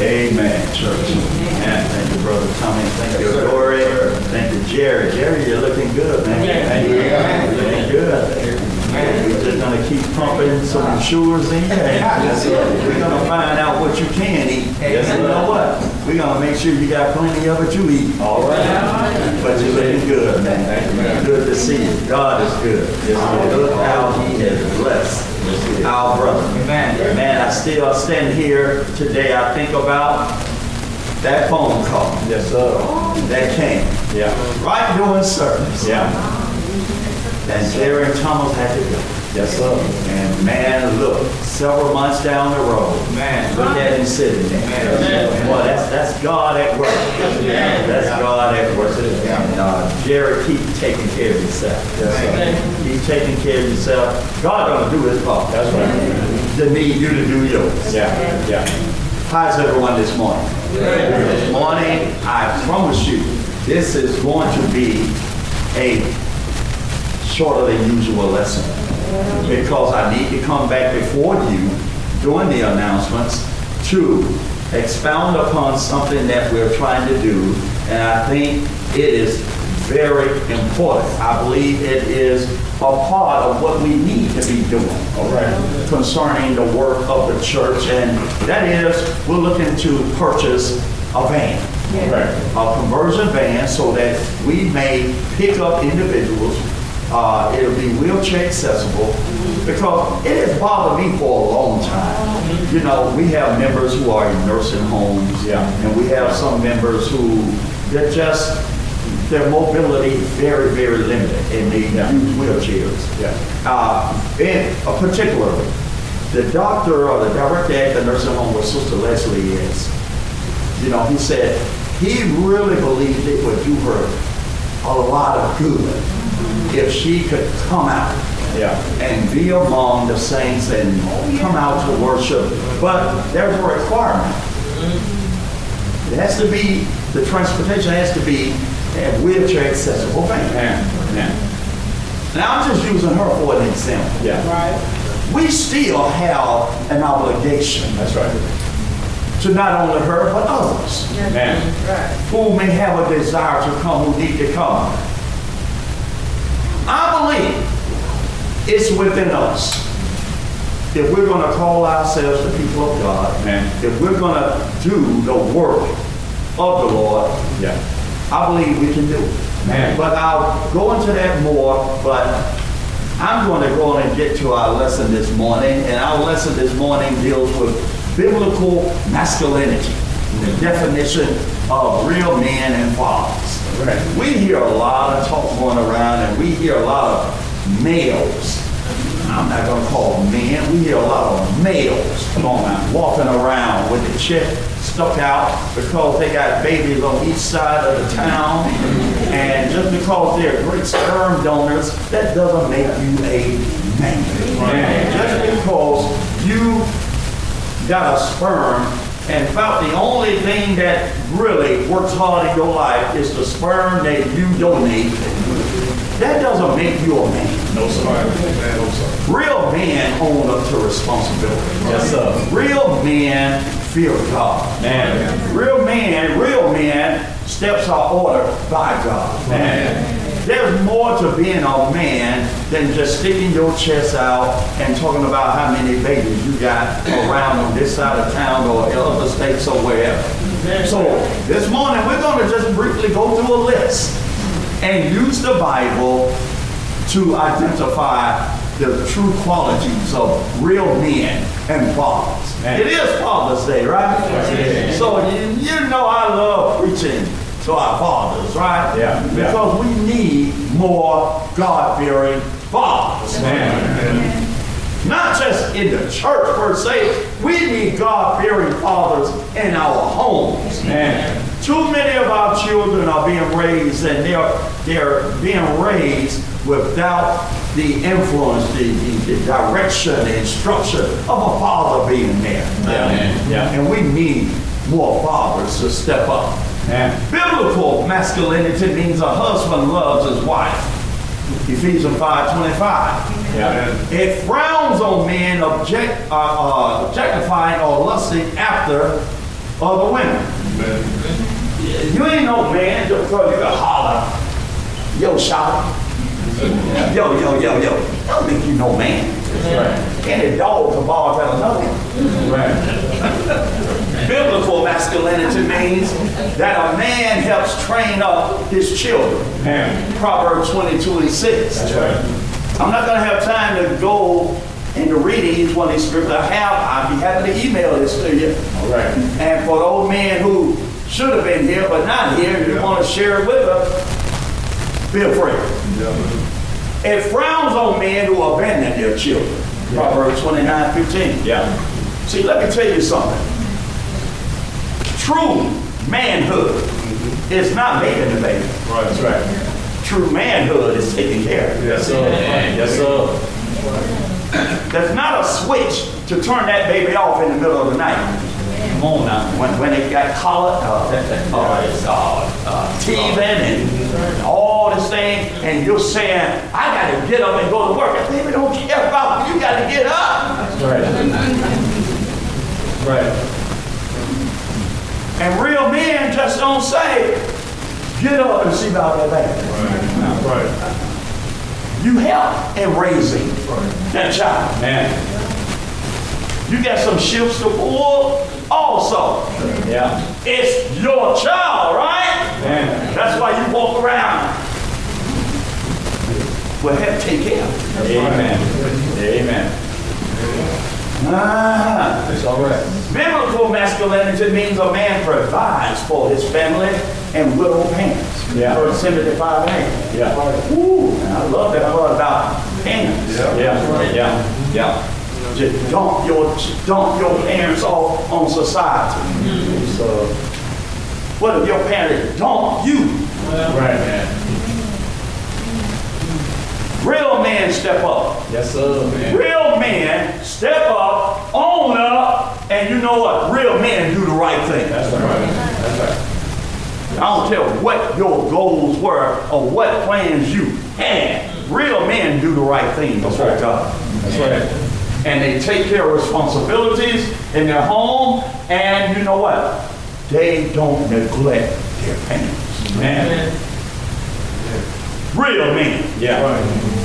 Amen, church. Amen. Thank you, Brother Tommy. Thank you, Dory. Thank you, Jerry. Jerry, you're looking good, man. Thank you. You're looking good. We're just gonna keep pumping some Ensures in you. and We're gonna find out what you can eat. And you know what? We're gonna make sure you got plenty of it you eat. All right. But you're looking good, man. Good to see you. God is good. Look how he has blessed our brother. Amen. Man, I still stand here today. I think about that phone call. Yes, sir. That came. Yeah. Right during service. Yeah. And and Thomas had to go. Yes, sir. And man, look, several months down the road, man, look at him sitting there. Man, Well, that's, that's God at work. That's God at work. And, uh, Jerry, keep taking care of yourself. Yes, sir. Keep taking care of yourself. God gonna do his part. That's right. To need you to do yours. Yeah, yeah. How's everyone this morning? This morning, I promise you, this is going to be a shorter than usual lesson because I need to come back before you during the announcements to expound upon something that we're trying to do. And I think it is very important. I believe it is a part of what we need to be doing all right, concerning the work of the church. And that is, we're looking to purchase a van. Right. A conversion van so that we may pick up individuals uh, it'll be wheelchair accessible because it has bothered me for a long time. You know, we have members who are in nursing homes, yeah. and we have some members who they're just their mobility very, very limited and they yeah. use wheelchairs. Yeah. Uh, and uh, particularly, the doctor or the director at the nursing home where Sister Leslie is, you know, he said he really believed it would do her a lot of good if she could come out yeah. and be among the saints and come out to worship. But there's a requirement. It has to be, the transportation has to be a wheelchair accessible van. Yeah. Yeah. Now I'm just using her for an example. Yeah. Right. We still have an obligation. That's right. To not only her, but others. Yeah. Right. Who may have a desire to come, who need to come. I believe it's within us. If we're going to call ourselves the people of God, Amen. if we're going to do the work of the Lord, yeah. I believe we can do it. Amen. But I'll go into that more, but I'm going to go on and get to our lesson this morning, and our lesson this morning deals with biblical masculinity, the definition of real men and fathers. Right. We hear a lot of talk going around, and we hear a lot of males. I'm not going to call them men. We hear a lot of males, come on now, walking around with the chest stuck out because they got babies on each side of the town. And just because they're great sperm donors, that doesn't make you a man. Right. Just because you got a sperm and about the only thing that really works hard in your life is the sperm that you donate. That doesn't make you a man. No, sir. No, sir. Real men own up to responsibility. Yes, sir. Real men fear God. Man. Real men, real men, steps are ordered by God. Man. There's more to being a man than just sticking your chest out and talking about how many babies you got around on this side of town or other states or wherever. So this morning we're going to just briefly go through a list and use the Bible to identify the true qualities of real men and fathers. It is Father's Day, right? Yes. So you, you know I love preaching to our fathers, right? Yeah. Because yeah. we need more God-fearing fathers. Amen. Not just in the church per se, we need God-fearing fathers in our homes. Amen. Too many of our children are being raised and they're, they're being raised without the influence, the, the, the, direction, the instruction of a father being there. Yeah. Yeah. And we need more fathers to step up. Biblical masculinity means a husband loves his wife. Ephesians 5.25. Yeah. It frowns on men object, uh, uh, objectifying or lusting after other women. You ain't no man just because you can holler, yo, shout, yo, yo, yo, yo. Don't make you no man. Any dog can bark at another one. Biblical masculinity means that a man helps train up his children. Proverbs 22 and 6. I'm not going to have time to go into reading each one of these scriptures. I have, I'll be happy to email this to you. All right. And for those men who should have been here but not here, if you want to share it with us, feel free. It frowns on men who abandon their children. Proverbs 29, 15. Yeah. See, let me tell you something. True manhood is not making the baby. Right. That's right. True manhood is taking care of it. Yes, sir. Yes, sir. There's not a switch to turn that baby off in the middle of the night. Come on now. When, when they got colic, uh, uh, it's, uh, uh, teething and all this thing, and you're saying, I got to get up and go to work. And baby don't care about you. You got to get up. That's right. Right. And real men just don't say, get up and see about that baby. Right. You help in raising that child. Man. You got some shifts to pull also. Yeah. It's your child, right? Man. That's why you walk around. Well, help take care of. Amen. Amen. Ah. It's all right. Biblical masculinity means a man provides for his family and widow parents. Yeah. First Timothy 5 8. Yeah. Ooh, I love that part about parents. Yeah. Yeah. Yeah. Just dump your dump your parents off on society. So, what if your parents dump you? Right, man. Real men step up. Yes, sir, man. Real men step up, own up, and you know what? Real men do the right thing. That's right. That's right. I don't care what your goals were or what plans you had. Real men do the right thing before right. God. That's right. And they take care of responsibilities in their home, and you know what? They don't neglect their parents. Man. Real men. Yeah.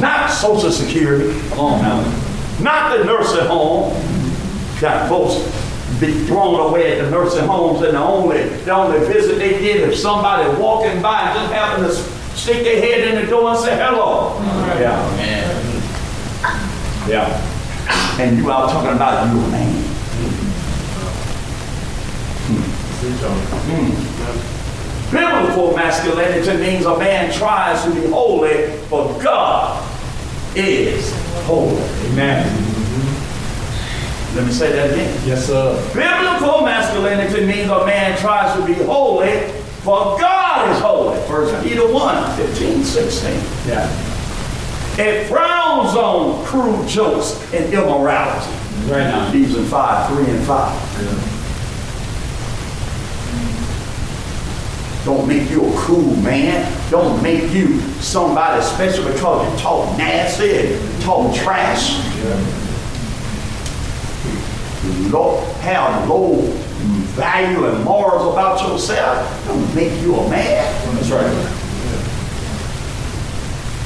Not Social Security. Come on now. Not the nursing home. Got folks be thrown away at the nursing homes and the only, the only visit they get if somebody walking by and just happen to stick their head in the door and say hello. Yeah. Yeah. And you out talking about you a man. Biblical masculinity means a man tries to be holy, for God is holy. Amen. Let me say that again. Yes, sir. Biblical masculinity means a man tries to be holy, for God is holy. First Peter 1, 15, 16. Yeah. It frowns on crude jokes and immorality. Right now. Ephesians 5, 3 and 5. Don't make you a cool man. Don't make you somebody special because you talk nasty and talk trash. Low, have low value and morals about yourself. Don't make you a man. That's right.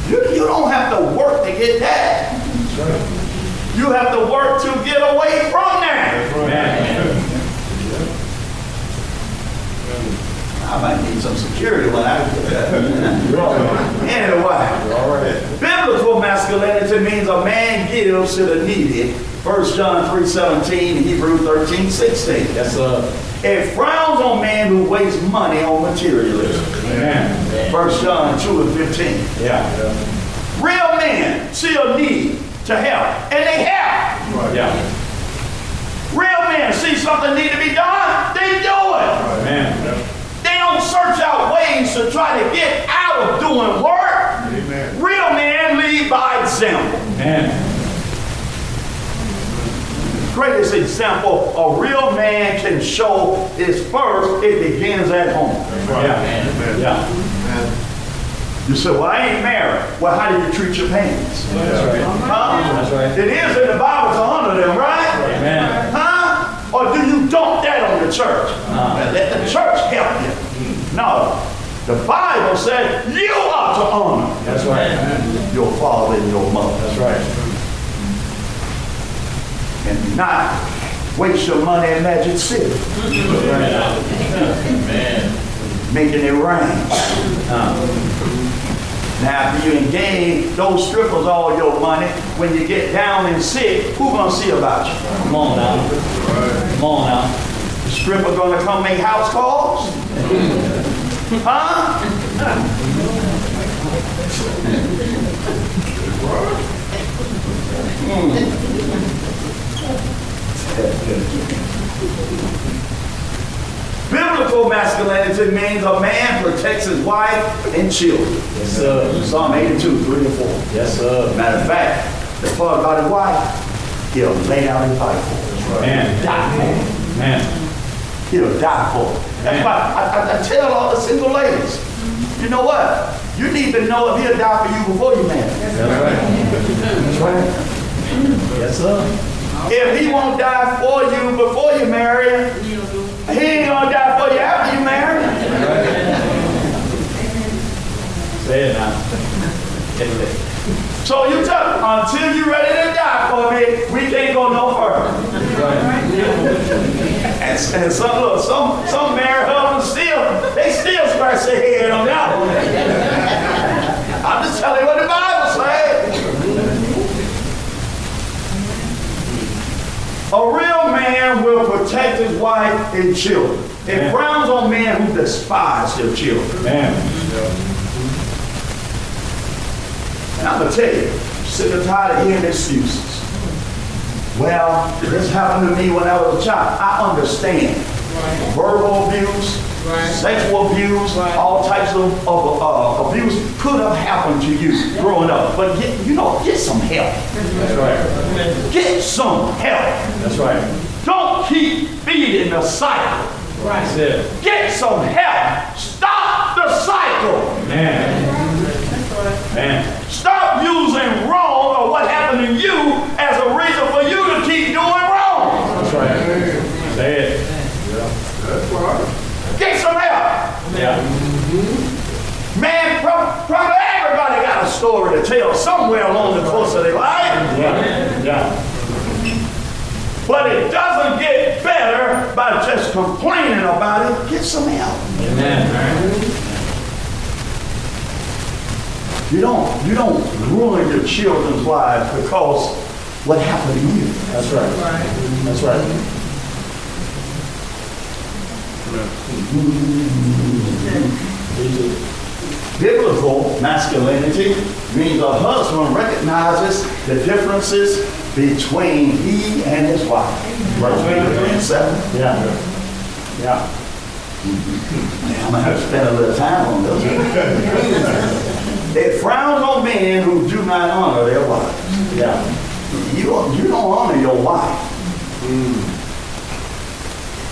You, you don't have to work to get that. Right. You have to work to get away from that. I might need some security when I get that. Right. Anyway, right. biblical masculinity means a man gives to the needy. 1 John 3 17, Hebrew 13 16. Yes, sir. It frowns on man who wastes money on materialism. Amen. 1 John 2 and 15. Yeah. Real men see a need to help, and they help. Yeah. Real men see something need to be done, they do it. Man. They don't search out ways to try to get out of doing work. Amen. Real men lead by example. Man. Greatest example a real man can show is first, it begins at home. Yeah. Yeah. You say, well, I ain't married. Well, how do you treat your parents? That's right. Huh? That's right. It is in the Bible to honor them, right? Amen. Huh? Or do you dump that on the church. And let the church help you. No. The Bible said you are to honor That's right. your father and your mother. That's right. And not waste your money in Magic City, making it rain. Now, if you engage those strippers all your money, when you get down and sick, who gonna see about you? Come on now. Come on now. The stripper gonna come make house calls? Huh? Hmm. Biblical masculinity means a man protects his wife and children. Yes, sir. Psalm 82, 3 and 4. Yes, sir. Matter of fact, the part about his wife, he'll lay down his life for her. Man. Die for her. Man. He'll die for. That's why I, I, I tell all the single ladies, you know what? You need to know if he'll die for you before you marry. That's right. That's right. Yes, sir. If he won't die for you before you marry, he ain't gonna die for you after you marry. Say it now. So you tell until you're ready to die for me, we can't go no further. And, and some look, some some married husbands still they still scratch their head on that one. I'm just telling you what the Bible says. A real man will protect his wife and children. It Yeah. frowns on men who despise their children. Man. And I'm gonna tell you, sick and tired of hearing excuses. Well, this happened to me when I was a child. I understand. Verbal abuse, sexual abuse, all types of, of uh, abuse could have happened to you growing up. But get, you know, get some help. That's right. Get some help. That's right. Don't keep feeding the cycle. That's it. Get some help. Stop the cycle. Man. Man. Stop using wrong or what happened to you as a reason for you to keep doing wrong. That's right. Say it. Get some help. Yeah. Man, prob- probably everybody got a story to tell somewhere along the course of their life. Yeah. Yeah. But it doesn't get better by just complaining about it. Get some help. Amen. You don't, you don't ruin your children's lives because what happened to you. That's right. That's right. Biblical masculinity means a husband recognizes the differences between he and his wife. Verse 23 and 7. Yeah. Yeah. I'm gonna have to spend a little time on this. It frowns on men who do not honor their wives. Yeah. You don't, you don't honor your wife mm,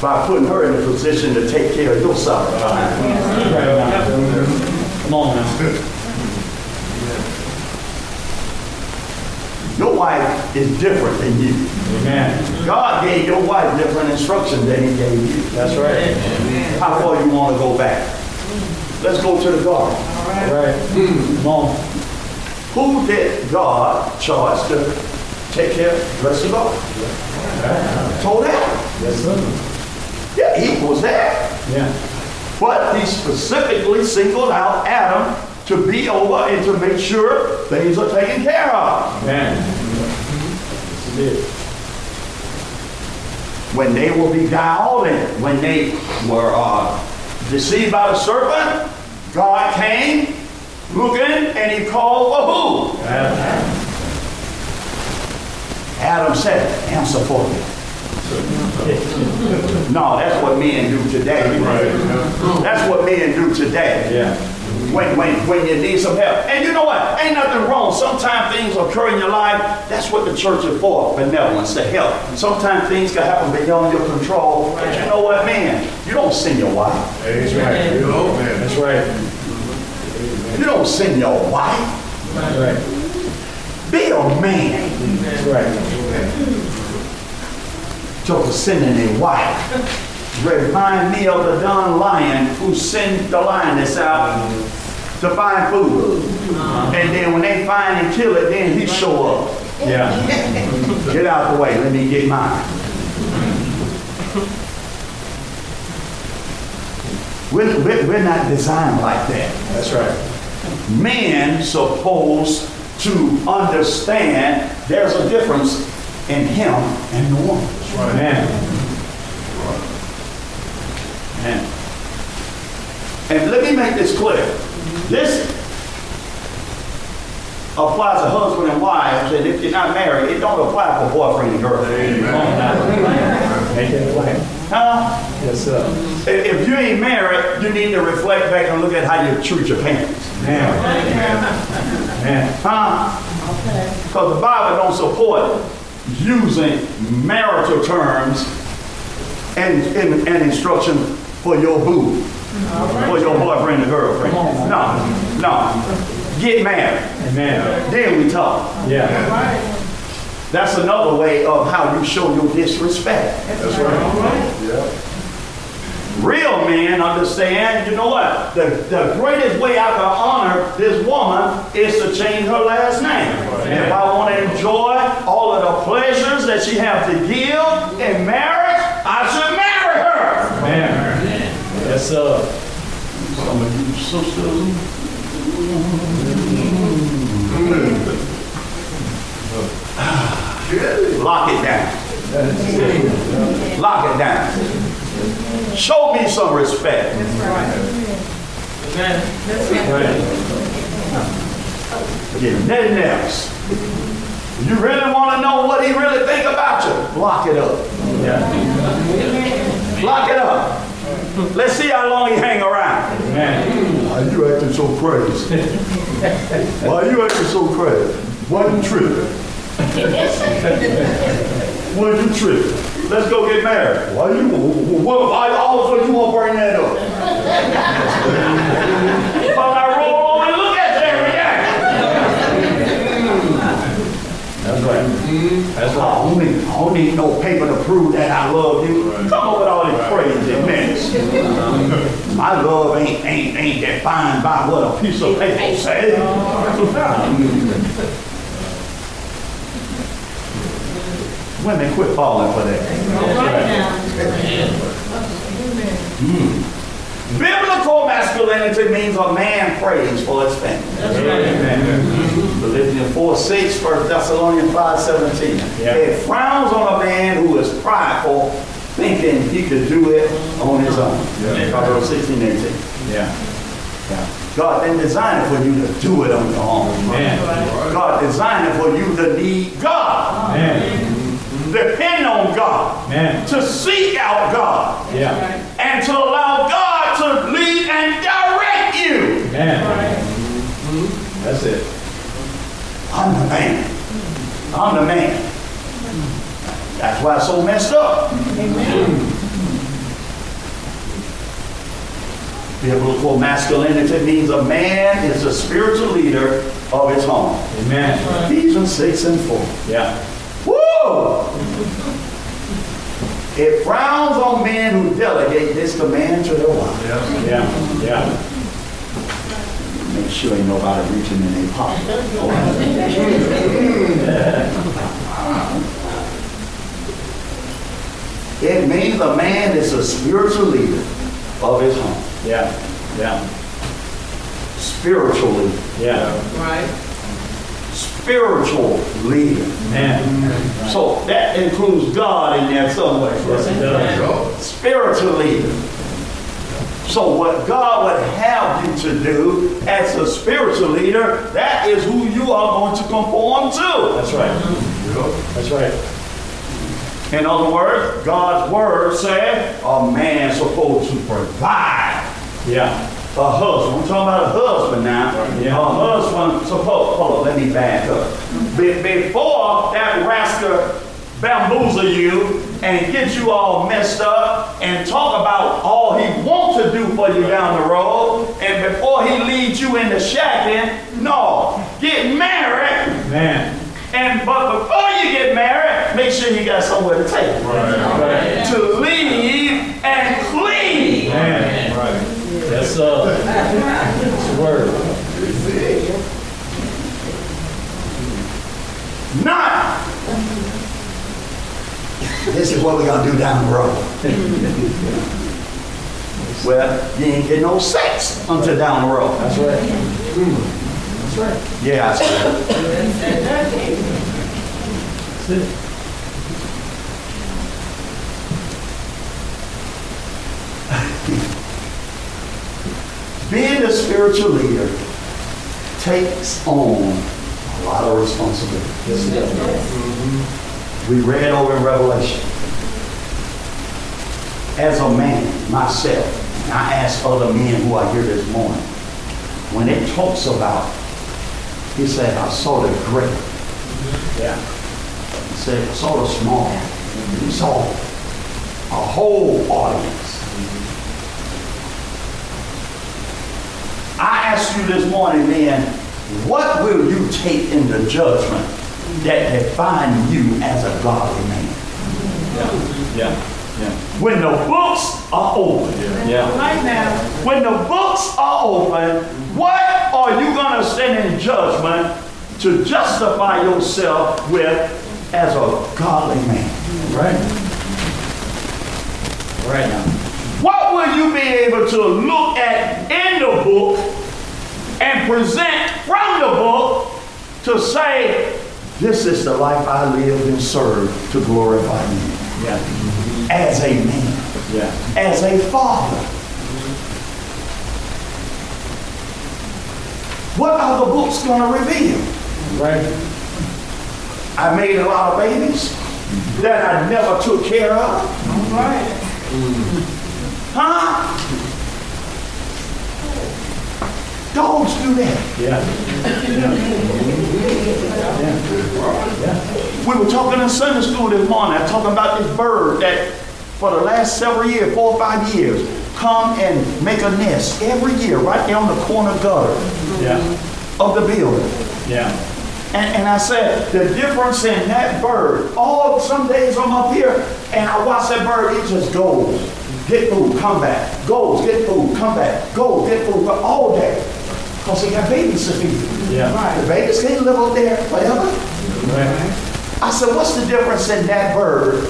by putting her in a position to take care of your. Right. Come on now. Your wife is different than you. Amen. God gave your wife different instructions than he gave you. That's right. How far you want to go back? Let's go to the garden. Right. Come on. Who did God charge to take care of the rest of the garden? Told Adam. Yes, sir. Yeah, he was there. Yeah. But he specifically singled out Adam to be over and to make sure things are taken care of. Man. Yes, it did. When they were beguiled and when they were uh, deceived by the serpent, God came looking and he called for who? Adam. Adam said, answer for me. No, that's what men do today. That's what men do today. Yeah. When, when, when you need some help. And you know what? Ain't nothing wrong. Sometimes things occur in your life. That's what the church is for, benevolence, to help. Sometimes things can happen beyond your control. But you know what, man? You don't sin your wife. That's right. That's right. You don't send your wife. Right. Be a man. That's right. to sending a wife. remind me of the Don Lion who sent the lioness out to find food. Uh-huh. And then when they find and kill it, then he show up. Yeah. Get out the way, let me get mine. We're, we're, we're not designed like that. That's right. Man supposed to understand there's a difference in him and the woman. Man. And, and let me make this clear. This applies to husband and wives, and if you're not married, it don't apply for boyfriend and girlfriend. Make it plain. Huh? Yes, sir. If, you ain't married, you need to reflect back and look at how you treat your parents. Man. Man. Huh? Because the Bible don't support using marital terms and, and, and instruction for your boo, for your boyfriend and girlfriend. No, no. Get married. Amen. Then we talk. Yeah. That's another way of how you show your disrespect. That's right. Yeah. Real men understand, you know what? The, the greatest way I can honor this woman is to change her last name. If I want to enjoy all of the pleasures that she has to give in marriage, I should marry her. Man. Yes, sir. Some of you sisters. Mm. Mm. Lock it down. Lock it down. Show me some respect. Get nothing else. You really want to know what he really think about you? Lock it up. Yeah. Lock it up. Let's see how long he hang around. Man. Why you acting so crazy? Why you acting so crazy? Why you Why you tripping? Let's go get married. Why you, what, why all of a sudden you want to bring that up? Because I roll over and look at you day. That's right. That's I right. Ah, don't need, I don't need no paper to prove that I love you. Come up with all these crazy mess. My love ain't, ain't, ain't defined by what a piece of paper says. Women quit falling for that. Biblical masculinity means a man prays for his family. Amen. Philippians 4, 6, 1 Thessalonians 5, 17. Yeah. It frowns on a man who is prideful, thinking he could do it on his own. Proverbs 16, 18. Yeah. God didn't design it for you to do it on your own. Man. God designed it for you to need God, Man. Depend on God, Man. to seek out God, Yeah. and to allow God to lead and direct you. Man. That's it. I'm the man. I'm the man. That's why it's so messed up. Biblical masculinity means a man is the spiritual leader of his home. Amen. Ephesians 6 and 4. Yeah. Woo! It frowns on men who delegate this command to their wives. Yeah. Yeah. Make sure ain't nobody reaching in their pocket. It means a man is a spiritual leader of his home. Yeah. Yeah. Spiritually, Yeah. Right. Spiritual leader. Man. So that includes God in there somewhere. Yes, it does. spiritual leader. So what God would have you to do as a spiritual leader, that is who you are going to conform to. That's right. That's right. In other words, God's word said a man supposed to provide Yeah. A husband. I'm talking about a husband now. Yeah. A husband supposed, hold on, let me back up. Be- before that rascal bamboozle you and get you all messed up and talk about all he wants to do for you down the road, and before he leads you into shacking, no, get married. Man. And but before you get married, make sure you got somewhere to take. Right. To leave and clean. Amen. Right. Yes, sir. That's word. Not This is what we're gonna do down the road. well, you ain't get no sex until down the road. That's right. That's right. Yeah, That's it. Being a spiritual leader takes on a lot of responsibility. Yes, sir. Mm-hmm. We read over in Revelation. As a man, myself, and I ask other men who are here this morning, when it talks about, he said, I saw the great. Yeah. He said, I saw the small. He saw a whole audience. I ask you this morning, man, what will you take in the judgment that define you as a godly man? Yeah. Yeah. Yeah. When the books are open, Yeah. Right now. when the books are open, what are you going to stand in judgment to justify yourself with as a godly man? Right. Right now. What will you be able to look at in the book and present from the book to say, this is the life I lived and served to glorify you Yeah. as a man, Yeah. as a father? What are the books going to reveal? Right. I made a lot of babies that I never took care of. Right. Huh? Dogs do that. Yeah. Yeah. We were talking in Sunday school this morning, talking about this bird that for the last several years, four or five years, come and make a nest every year right there on the corner gutter Yeah. of the building. Yeah. And, and I said, the difference in that bird, all some days I'm up here and I watch that bird, it just goes, get food, come back, goes, get food, come back, goes, get food, all day. Because he got babies to feed. Yeah. Right. The babies can't live up there forever. Right. I said, what's the difference in that bird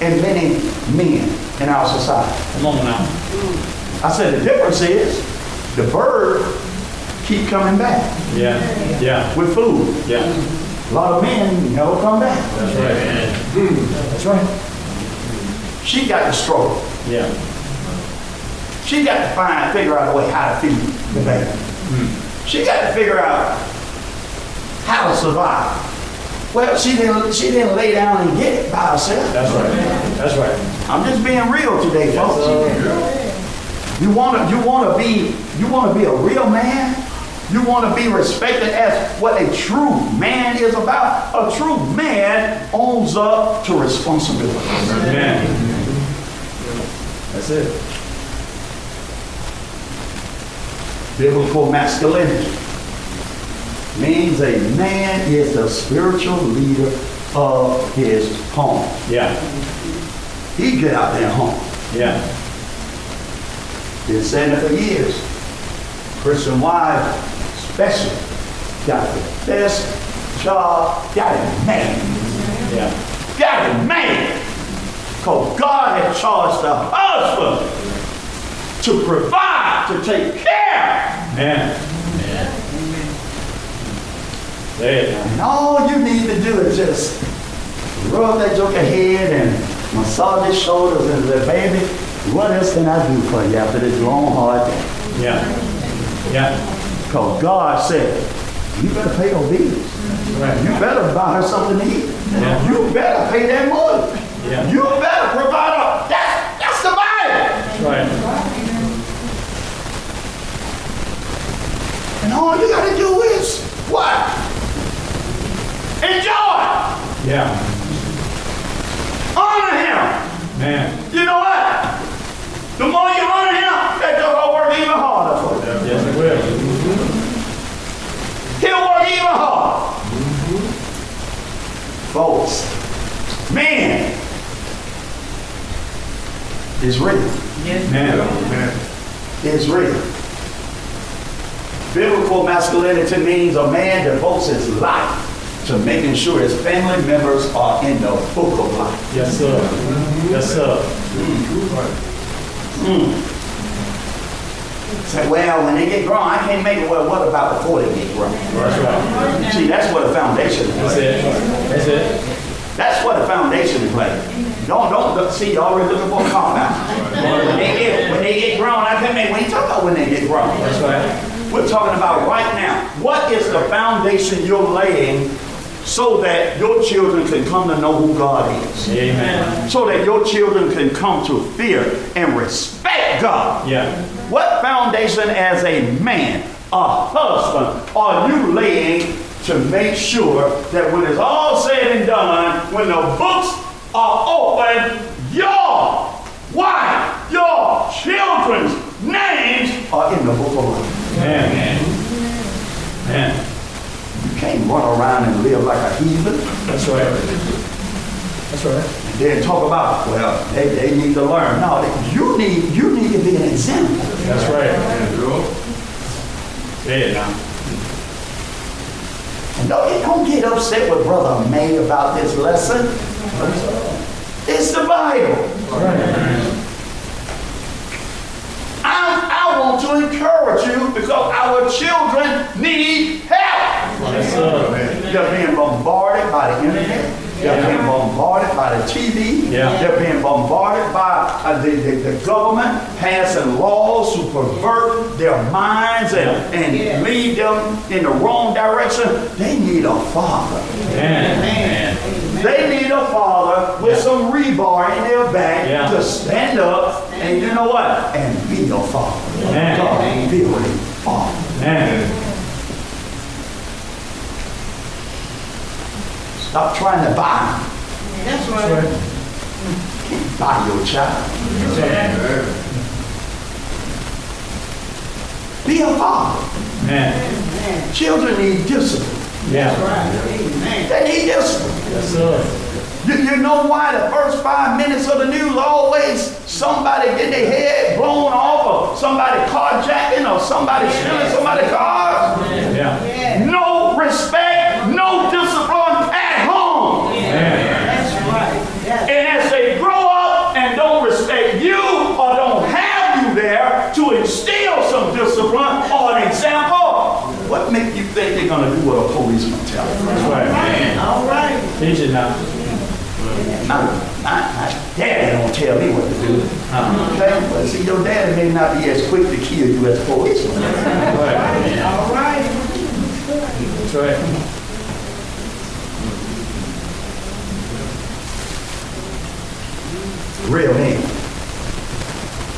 and many men in our society? Come on now. I said, the difference is the bird keep coming back Yeah. Yeah. with food. Yeah. A lot of men never come back. That's right. That's right. She got to struggle. Yeah. She got to find, figure out a way how to feed the baby. Hmm. She got to figure out how to survive. Well, she didn't, she didn't lay down and get it by herself. That's right. That's right. I'm just being real today, folks. You want to, you want to be, you want to be a real man. You want to be respected as what a true man is about. A true man owns up to responsibility. Amen. That's it. Biblical masculinity means a man is the spiritual leader of his home. Yeah. He get out there home. Yeah. Been saying it for years. Christian wives, special, got the best job, got it made. Yeah. Got it made. Because God has charged the husband to provide, to take care. It now. And all you need to do is just rub that joker head and massage his shoulders and say, baby, what else can I do for you after this long, hard day? Yeah. Yeah. Because God said, you better pay your bills. Right. You better buy her something to eat. Yeah. You better pay that money. Yeah. You better provide her. That's, that's the Bible. That's right. All you got to do is what? Enjoy. Yeah. Honor him. Man. You know what? The more you honor him, that joker will work even harder for you. Yes, it will. Mm-hmm. He'll work even harder. Mm-hmm. Folks, man, is real. Yes, Man. Is real. Biblical masculinity means a man devotes his life to making sure his family members are in the book of life. Yes, sir. Yes, sir. Hmm. Hmm. Say, well, when they get grown, I can't make it. Well, what about before they get grown? That's right. See, that's what the foundation is. That's it. That's it. That's what the foundation is like. Don't, don't, see, y'all already looking for a car now. When they get, when they get grown, I can't make, we ain't talking about when they get grown. That's right. We're talking about right now. What is the foundation you're laying so that your children can come to know who God is? Amen. So that your children can come to fear and respect God. Yeah. What foundation as a man, a husband, are you laying to make sure that when it's all said and done, when the books are open, your wife, your children's names are in the book of life? Man. Man. You can't run around and live like a heathen That's right. That's right. and then talk about, well, they, they need to learn. No, they- you need, you need to be an example. That's right. Say it now. And don't, don't get upset with Brother May about this lesson. It's the Bible. I, I want to encourage you because our children need help. Yes, sir. They're being bombarded by the internet. They're being bombarded by the TV. Yeah. They're being bombarded by uh, the, the, the government passing laws to pervert their minds and, and lead them in the wrong direction. They need a father. Man. Man. They need a father with some rebar in their back Yeah. to stand up and you know what? And be a father. Man. God, be a father. Man. Stop trying to buy. That's That's right. Right. Buy your child. Be a father. Man. Children need discipline. Yeah. Amen. They need discipline. Yes, sir. You, you know why the first five minutes of the news always somebody get their head blown off or somebody carjacking or somebody stealing somebody's car? Yeah. No respect, no discipline at home. Man. That's right. Yes. And as they grow up and don't respect you or don't have you there to instill some discipline or an example, what make you think they're gonna do what a police policeman tells them? That's right. Man. All right. Teach it now. My, my, my daddy don't tell me what to do. Okay? But see, your daddy may not be as quick to kill you as a policeman. That's right. All right. That's right. Real men.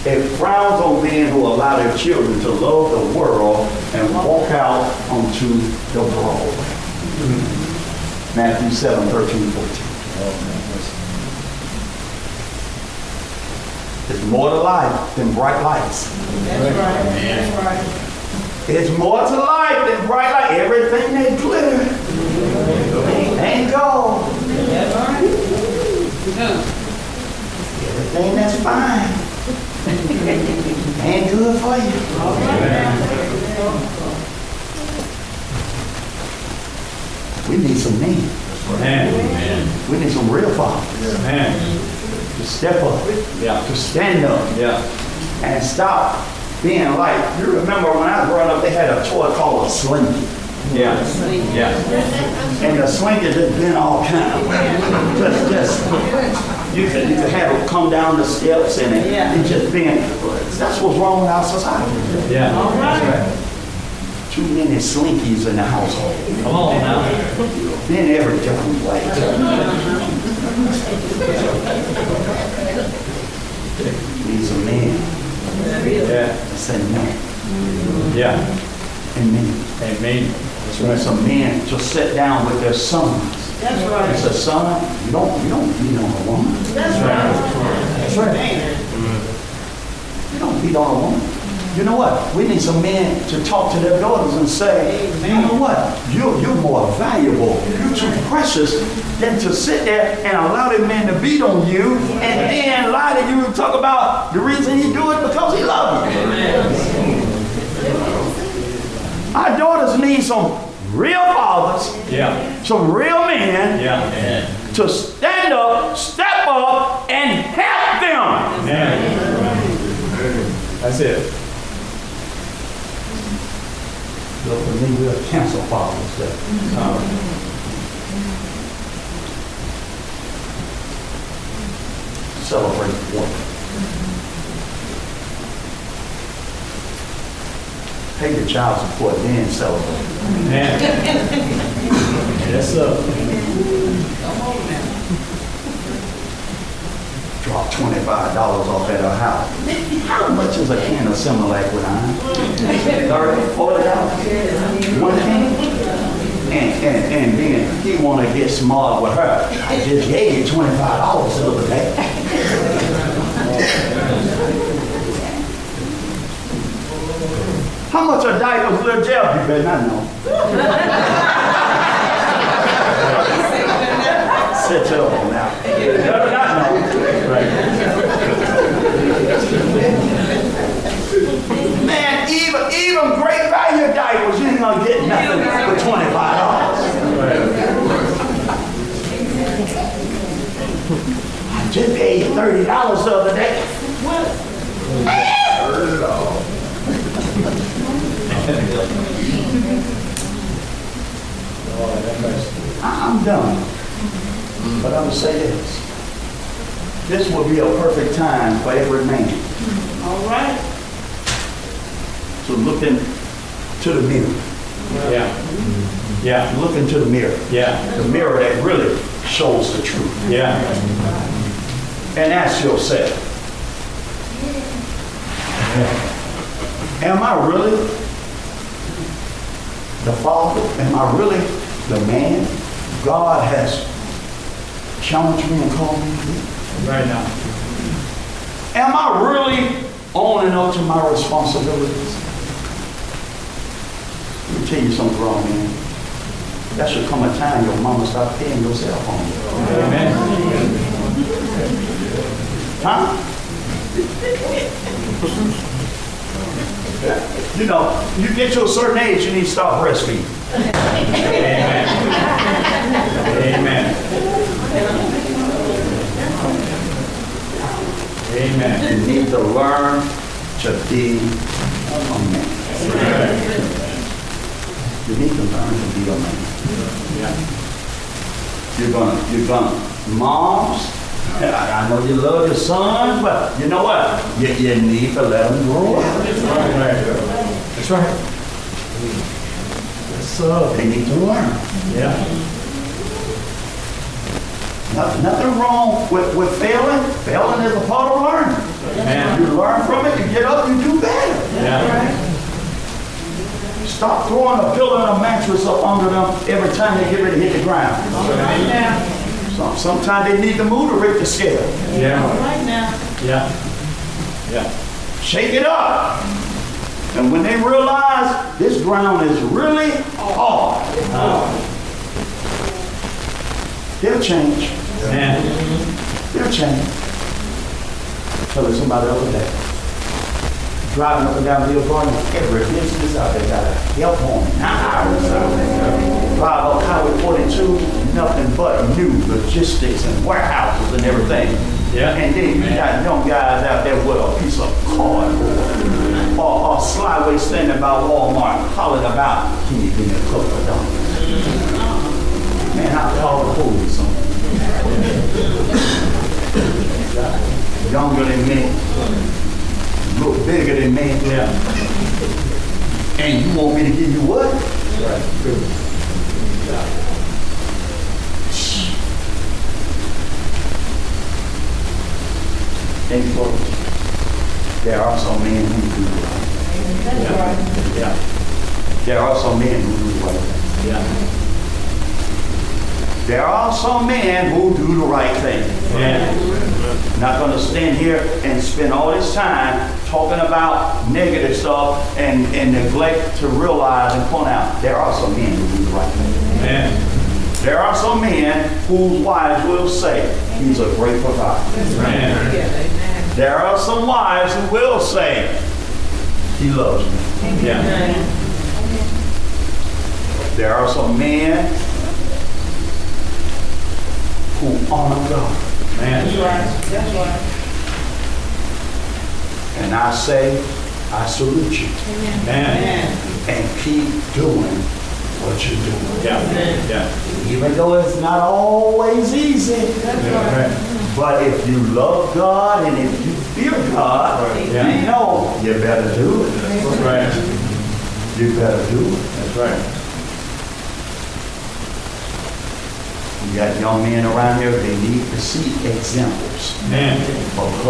It frowns on men who allow their children to love the world and walk out onto the broad. Matthew 7, 13, 14. There's more to life than bright lights. That's right. That's right. It's more to life than bright light. Everything that glitter ain't gold. Everything that's fine ain't it for you. We need some men. Man. We need some real fathers Man. to step up, Yeah. to stand up, Yeah. and stop being like, you remember when I was growing up, they had a toy called a slinky. Yeah. Yeah. And the slinky just been all kind of just, just, you could, you could have it come down the steps and it, Yeah. it just being, that's what's wrong with our society. Yeah. All right. Too many slinkies in the household. Come on now. in every different way. Needs a man, Yeah. say man, Yeah. and men. Amen. That's Needs right. some men to sit down with their sons. That's right. It's a son, you don't, you don't beat on a woman. That's right. That's right. Man. You don't beat on a woman. you know what? We need some men to talk to their daughters and say, you know what? You're, you're more valuable. You're too precious than to sit there and allow that man to beat on you and then lie to you and talk about the reason he do it because he loves you. Our daughters need some real fathers, Yeah. some real men Yeah. to stand up, step up, and help them. Man. That's it. Look, for me, we're cancer fathers there. Um, Celebrate one. Pay your child support, then celebrate. Man. Yes, sir. Drop twenty-five dollars off at her house. How much is a can of Similac with iron? Thirty, forty dollars? One can? And, and, and then he wanna get smart with her. I just gave you twenty-five dollars the other day. How much a diapers, little Jeff? You better not know. Sit your up now. You better not know. Right. Man, even, even great value diapers, you ain't gonna get nothing for twenty-five dollars. I just paid thirty dollars the other day. I- I'm done. But I'm gonna say this. This will be a perfect time for every man All right. So look into the mirror. Yeah. Yeah. Look into the mirror. Yeah. The mirror that really shows the truth. Yeah. And ask yourself, am I really the father? Am I really the man God has challenged me and called me to be? Right now. Am I really owning up to my responsibilities? Let me tell you something wrong, man. That should come a time your mama stop paying your cell phone. Amen. Huh? You know, you get to a certain age, you need to stop breastfeeding. Amen. Amen. Amen. You need to learn to be a man. You need to learn to be a man. Yeah. You're gonna, you're gonna, moms, I, I know you love your sons, but you know what? You, you need to let them grow up. That's right. That's right. Yes, sir. They need to learn. Yeah. Nothing, nothing wrong with, with failing. Failing is a part of learning. Amen. You learn from it, you get up, you do better. Yeah. Stop throwing a pillow and a mattress up under them every time they get ready to hit the ground. All right now. Some, sometimes they need to move to rip the scale. All Yeah. right now. Yeah. Yeah. Shake it up. And when they realize this ground is really hard, uh-huh. they'll change. Man. They'll change. I Telling somebody the other day, driving up and down Leo Garden, every business out there got a help home. Drive up oh, Highway 42, nothing but new logistics and warehouses and everything. Yeah. And then you got young guys out there with a piece of cardboard or, or slyway standing by Walmart hollering about, can you give me a couple of dollars? Man, I call the police on. Younger than me, look bigger than me, Yeah. and you want me to give you what? And folks, there are some men who do right. That's right. Yeah. There are some men who do right. Yeah. There are some men who do the right thing. Man. Not gonna stand here and spend all this time talking about negative stuff and, and neglect to realize and point out there are some men who do the right thing. Man. There are some men whose wives will say, He's a great provider. Man. There are some wives who will say, He loves me. Yeah. There are some men who honor God. Man. That's right. And I say, I salute you Man. and keep doing what you're doing. Yeah. Yeah. Even though it's not always easy. Yeah. But if you love God and if you fear God, Yeah. you know you better do it. That's right. You better do it. That's right. You got young men around here, they need to see examples Man. of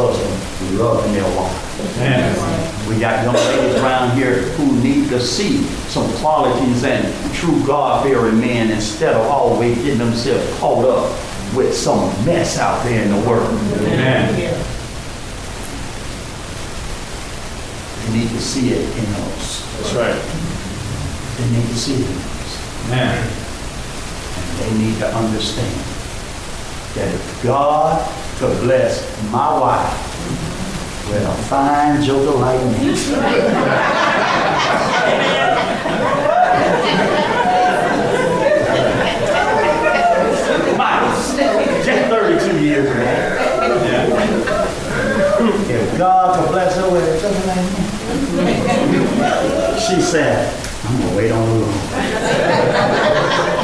loving their wife. Man. We got young ladies around here who need to see some qualities and true God-fearing men instead of always getting themselves caught up with some mess out there in the world. Man. They need to see it in us. That's right. They need to see it in us. Man. They need to understand that if God could bless my wife with a fine joker like me, years old. Yeah. If God could bless her with a joker she said, I'm gonna wait on the Lord.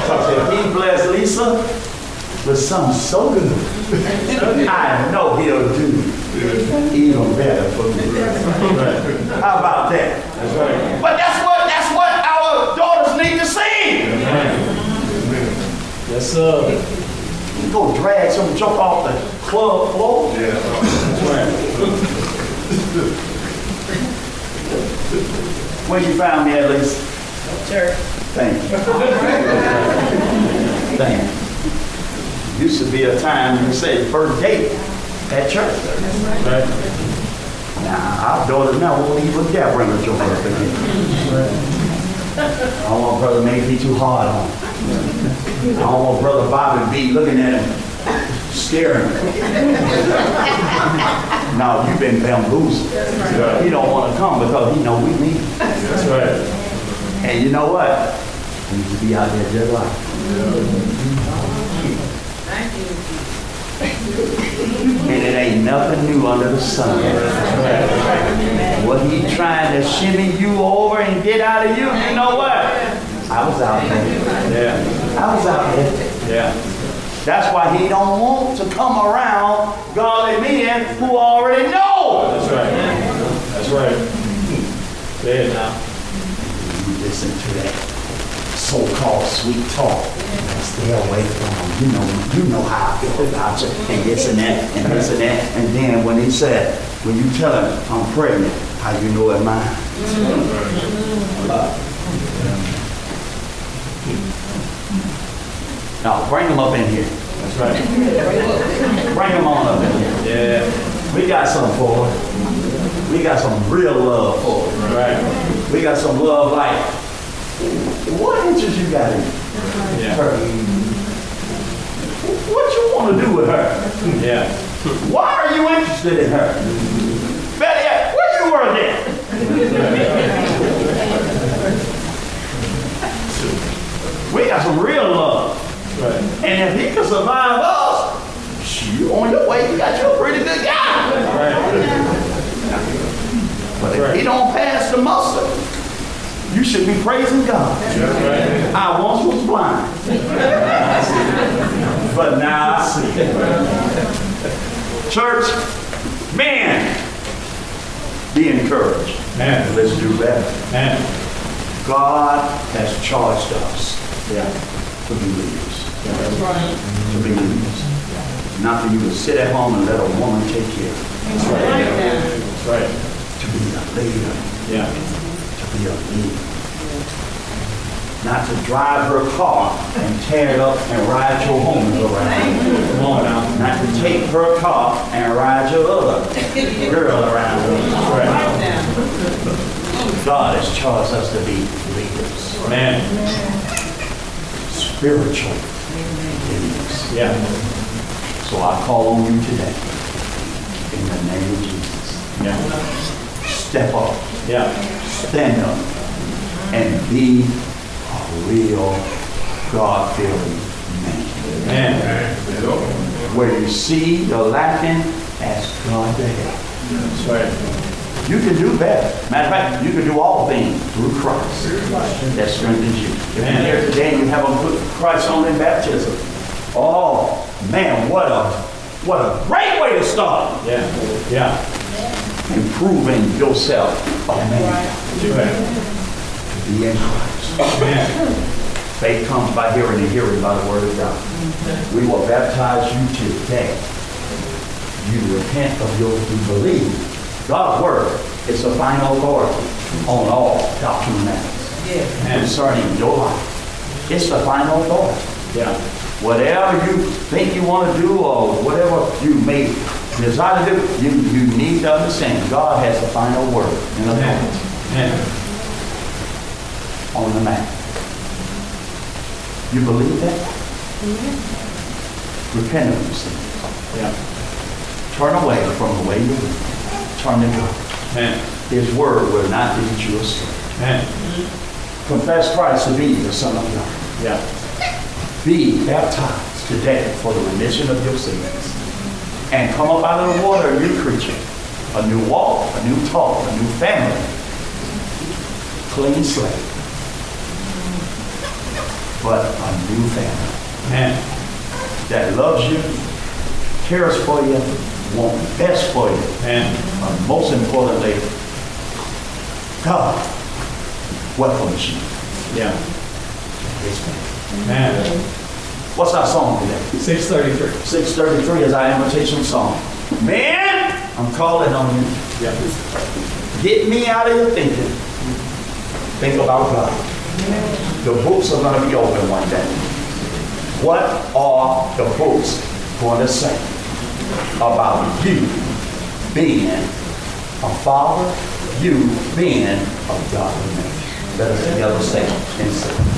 So if he bless Lisa with something so good, I know he'll do even better for me. How about that? That's right. But that's what that's what our daughters need to see. Yes, sir. You go drag some junk off the club floor. That's right. Where you found me at least? Church. Thank you. Thank you. Used to be a time you would say first date at church. Right. Now, our daughters now won't even dare bring a joke up again. I don't want brother May be too hard on him. I don't want brother Bobby to be looking at him, scaring him. No, you've been bamboozled. He don't want to come because he know we need him. That's right. And you know what? We need to be out there just like. And it ain't nothing new under the sun. What he trying to shimmy you over and get out of you, you know what? I was out there. Yeah. I was out there. Yeah. That's why he don't want to come around godly men who already know. That's right. That's right. Say it now. Listen to that so-called sweet talk. Stay away from him. You know, you know how I feel about you, and this and that, and this and that. And then when he said, when you tell him I'm pregnant, how you know it's mine? Uh, Now bring them up in here. That's right. Bring them on up in here. Yeah. We got some for her. We got some real love for her. Right. We got some love like, what interest you got in Yeah. her? What you want to do with her? Yeah. Why are you interested in her? Better yet, where you were then? We got some real love. Right. And if he can survive us, you on your way, you got you a pretty good guy. Right. But if he don't pass the muster, you should be praising God. Right. I once was blind, but now I see. Church, man, be encouraged. Man. Let's do better. Man. God has charged us Yeah. to be leaders, right. to be leaders. Not for you to sit at home and let a woman take care of you. That's right. That's right. To be a leader, Yeah. to be a leader. Not to drive her car and tear it up and ride your homies around. Come on now. Not to take her car and ride your other girl around. That's right. God has charged us to be leaders, Amen. spiritual Yeah. So I call on you today, in the name of Jesus, Yeah. step up, Yeah. stand up, and be a real God-fearing man. Amen. Where you see you're lacking, ask God to help. That's right. You can do better. Matter of fact, you can do all things through Christ that strengthens you. If you're here today and you haven't put Christ on in baptism, oh man, what a what a great way to start Yeah. Yeah. improving yourself. Oh man, Do to be in Christ. Amen. Faith comes by hearing and hearing by the word of God. We will baptize you today. You repent of your, you believe. God's word is the final authority on all doctrinal matters concerning your life. It's the final authority. Yeah. Whatever you think you want to do or whatever you may desire to do, you, you need to understand God has the final word and Amen. authority Amen. on the matter. You believe that? Repent of your sins. Yeah. Turn away from the way you live. Turn to God. Amen. His word will not lead you astray. Amen. Mm-hmm. Confess Christ to be the Son of God. Yeah. Be baptized today for the remission of your sins. And come up out of the water a new creature, a new walk, a new talk, a new family. Clean slate. But a new family. Amen. that loves you, cares for you, wants the best for you, Amen. and most importantly, God welcomes you. Yeah. Yes, ma'am. Amen. What's our song today? Six thirty-three. 633 is our invitation song. Man, I'm calling on you. Yeah. Get me out of your thinking. Think about God. The books are going to be open one day. What are the books going to say about you being a father, you being a godly man? Let us together say and sing.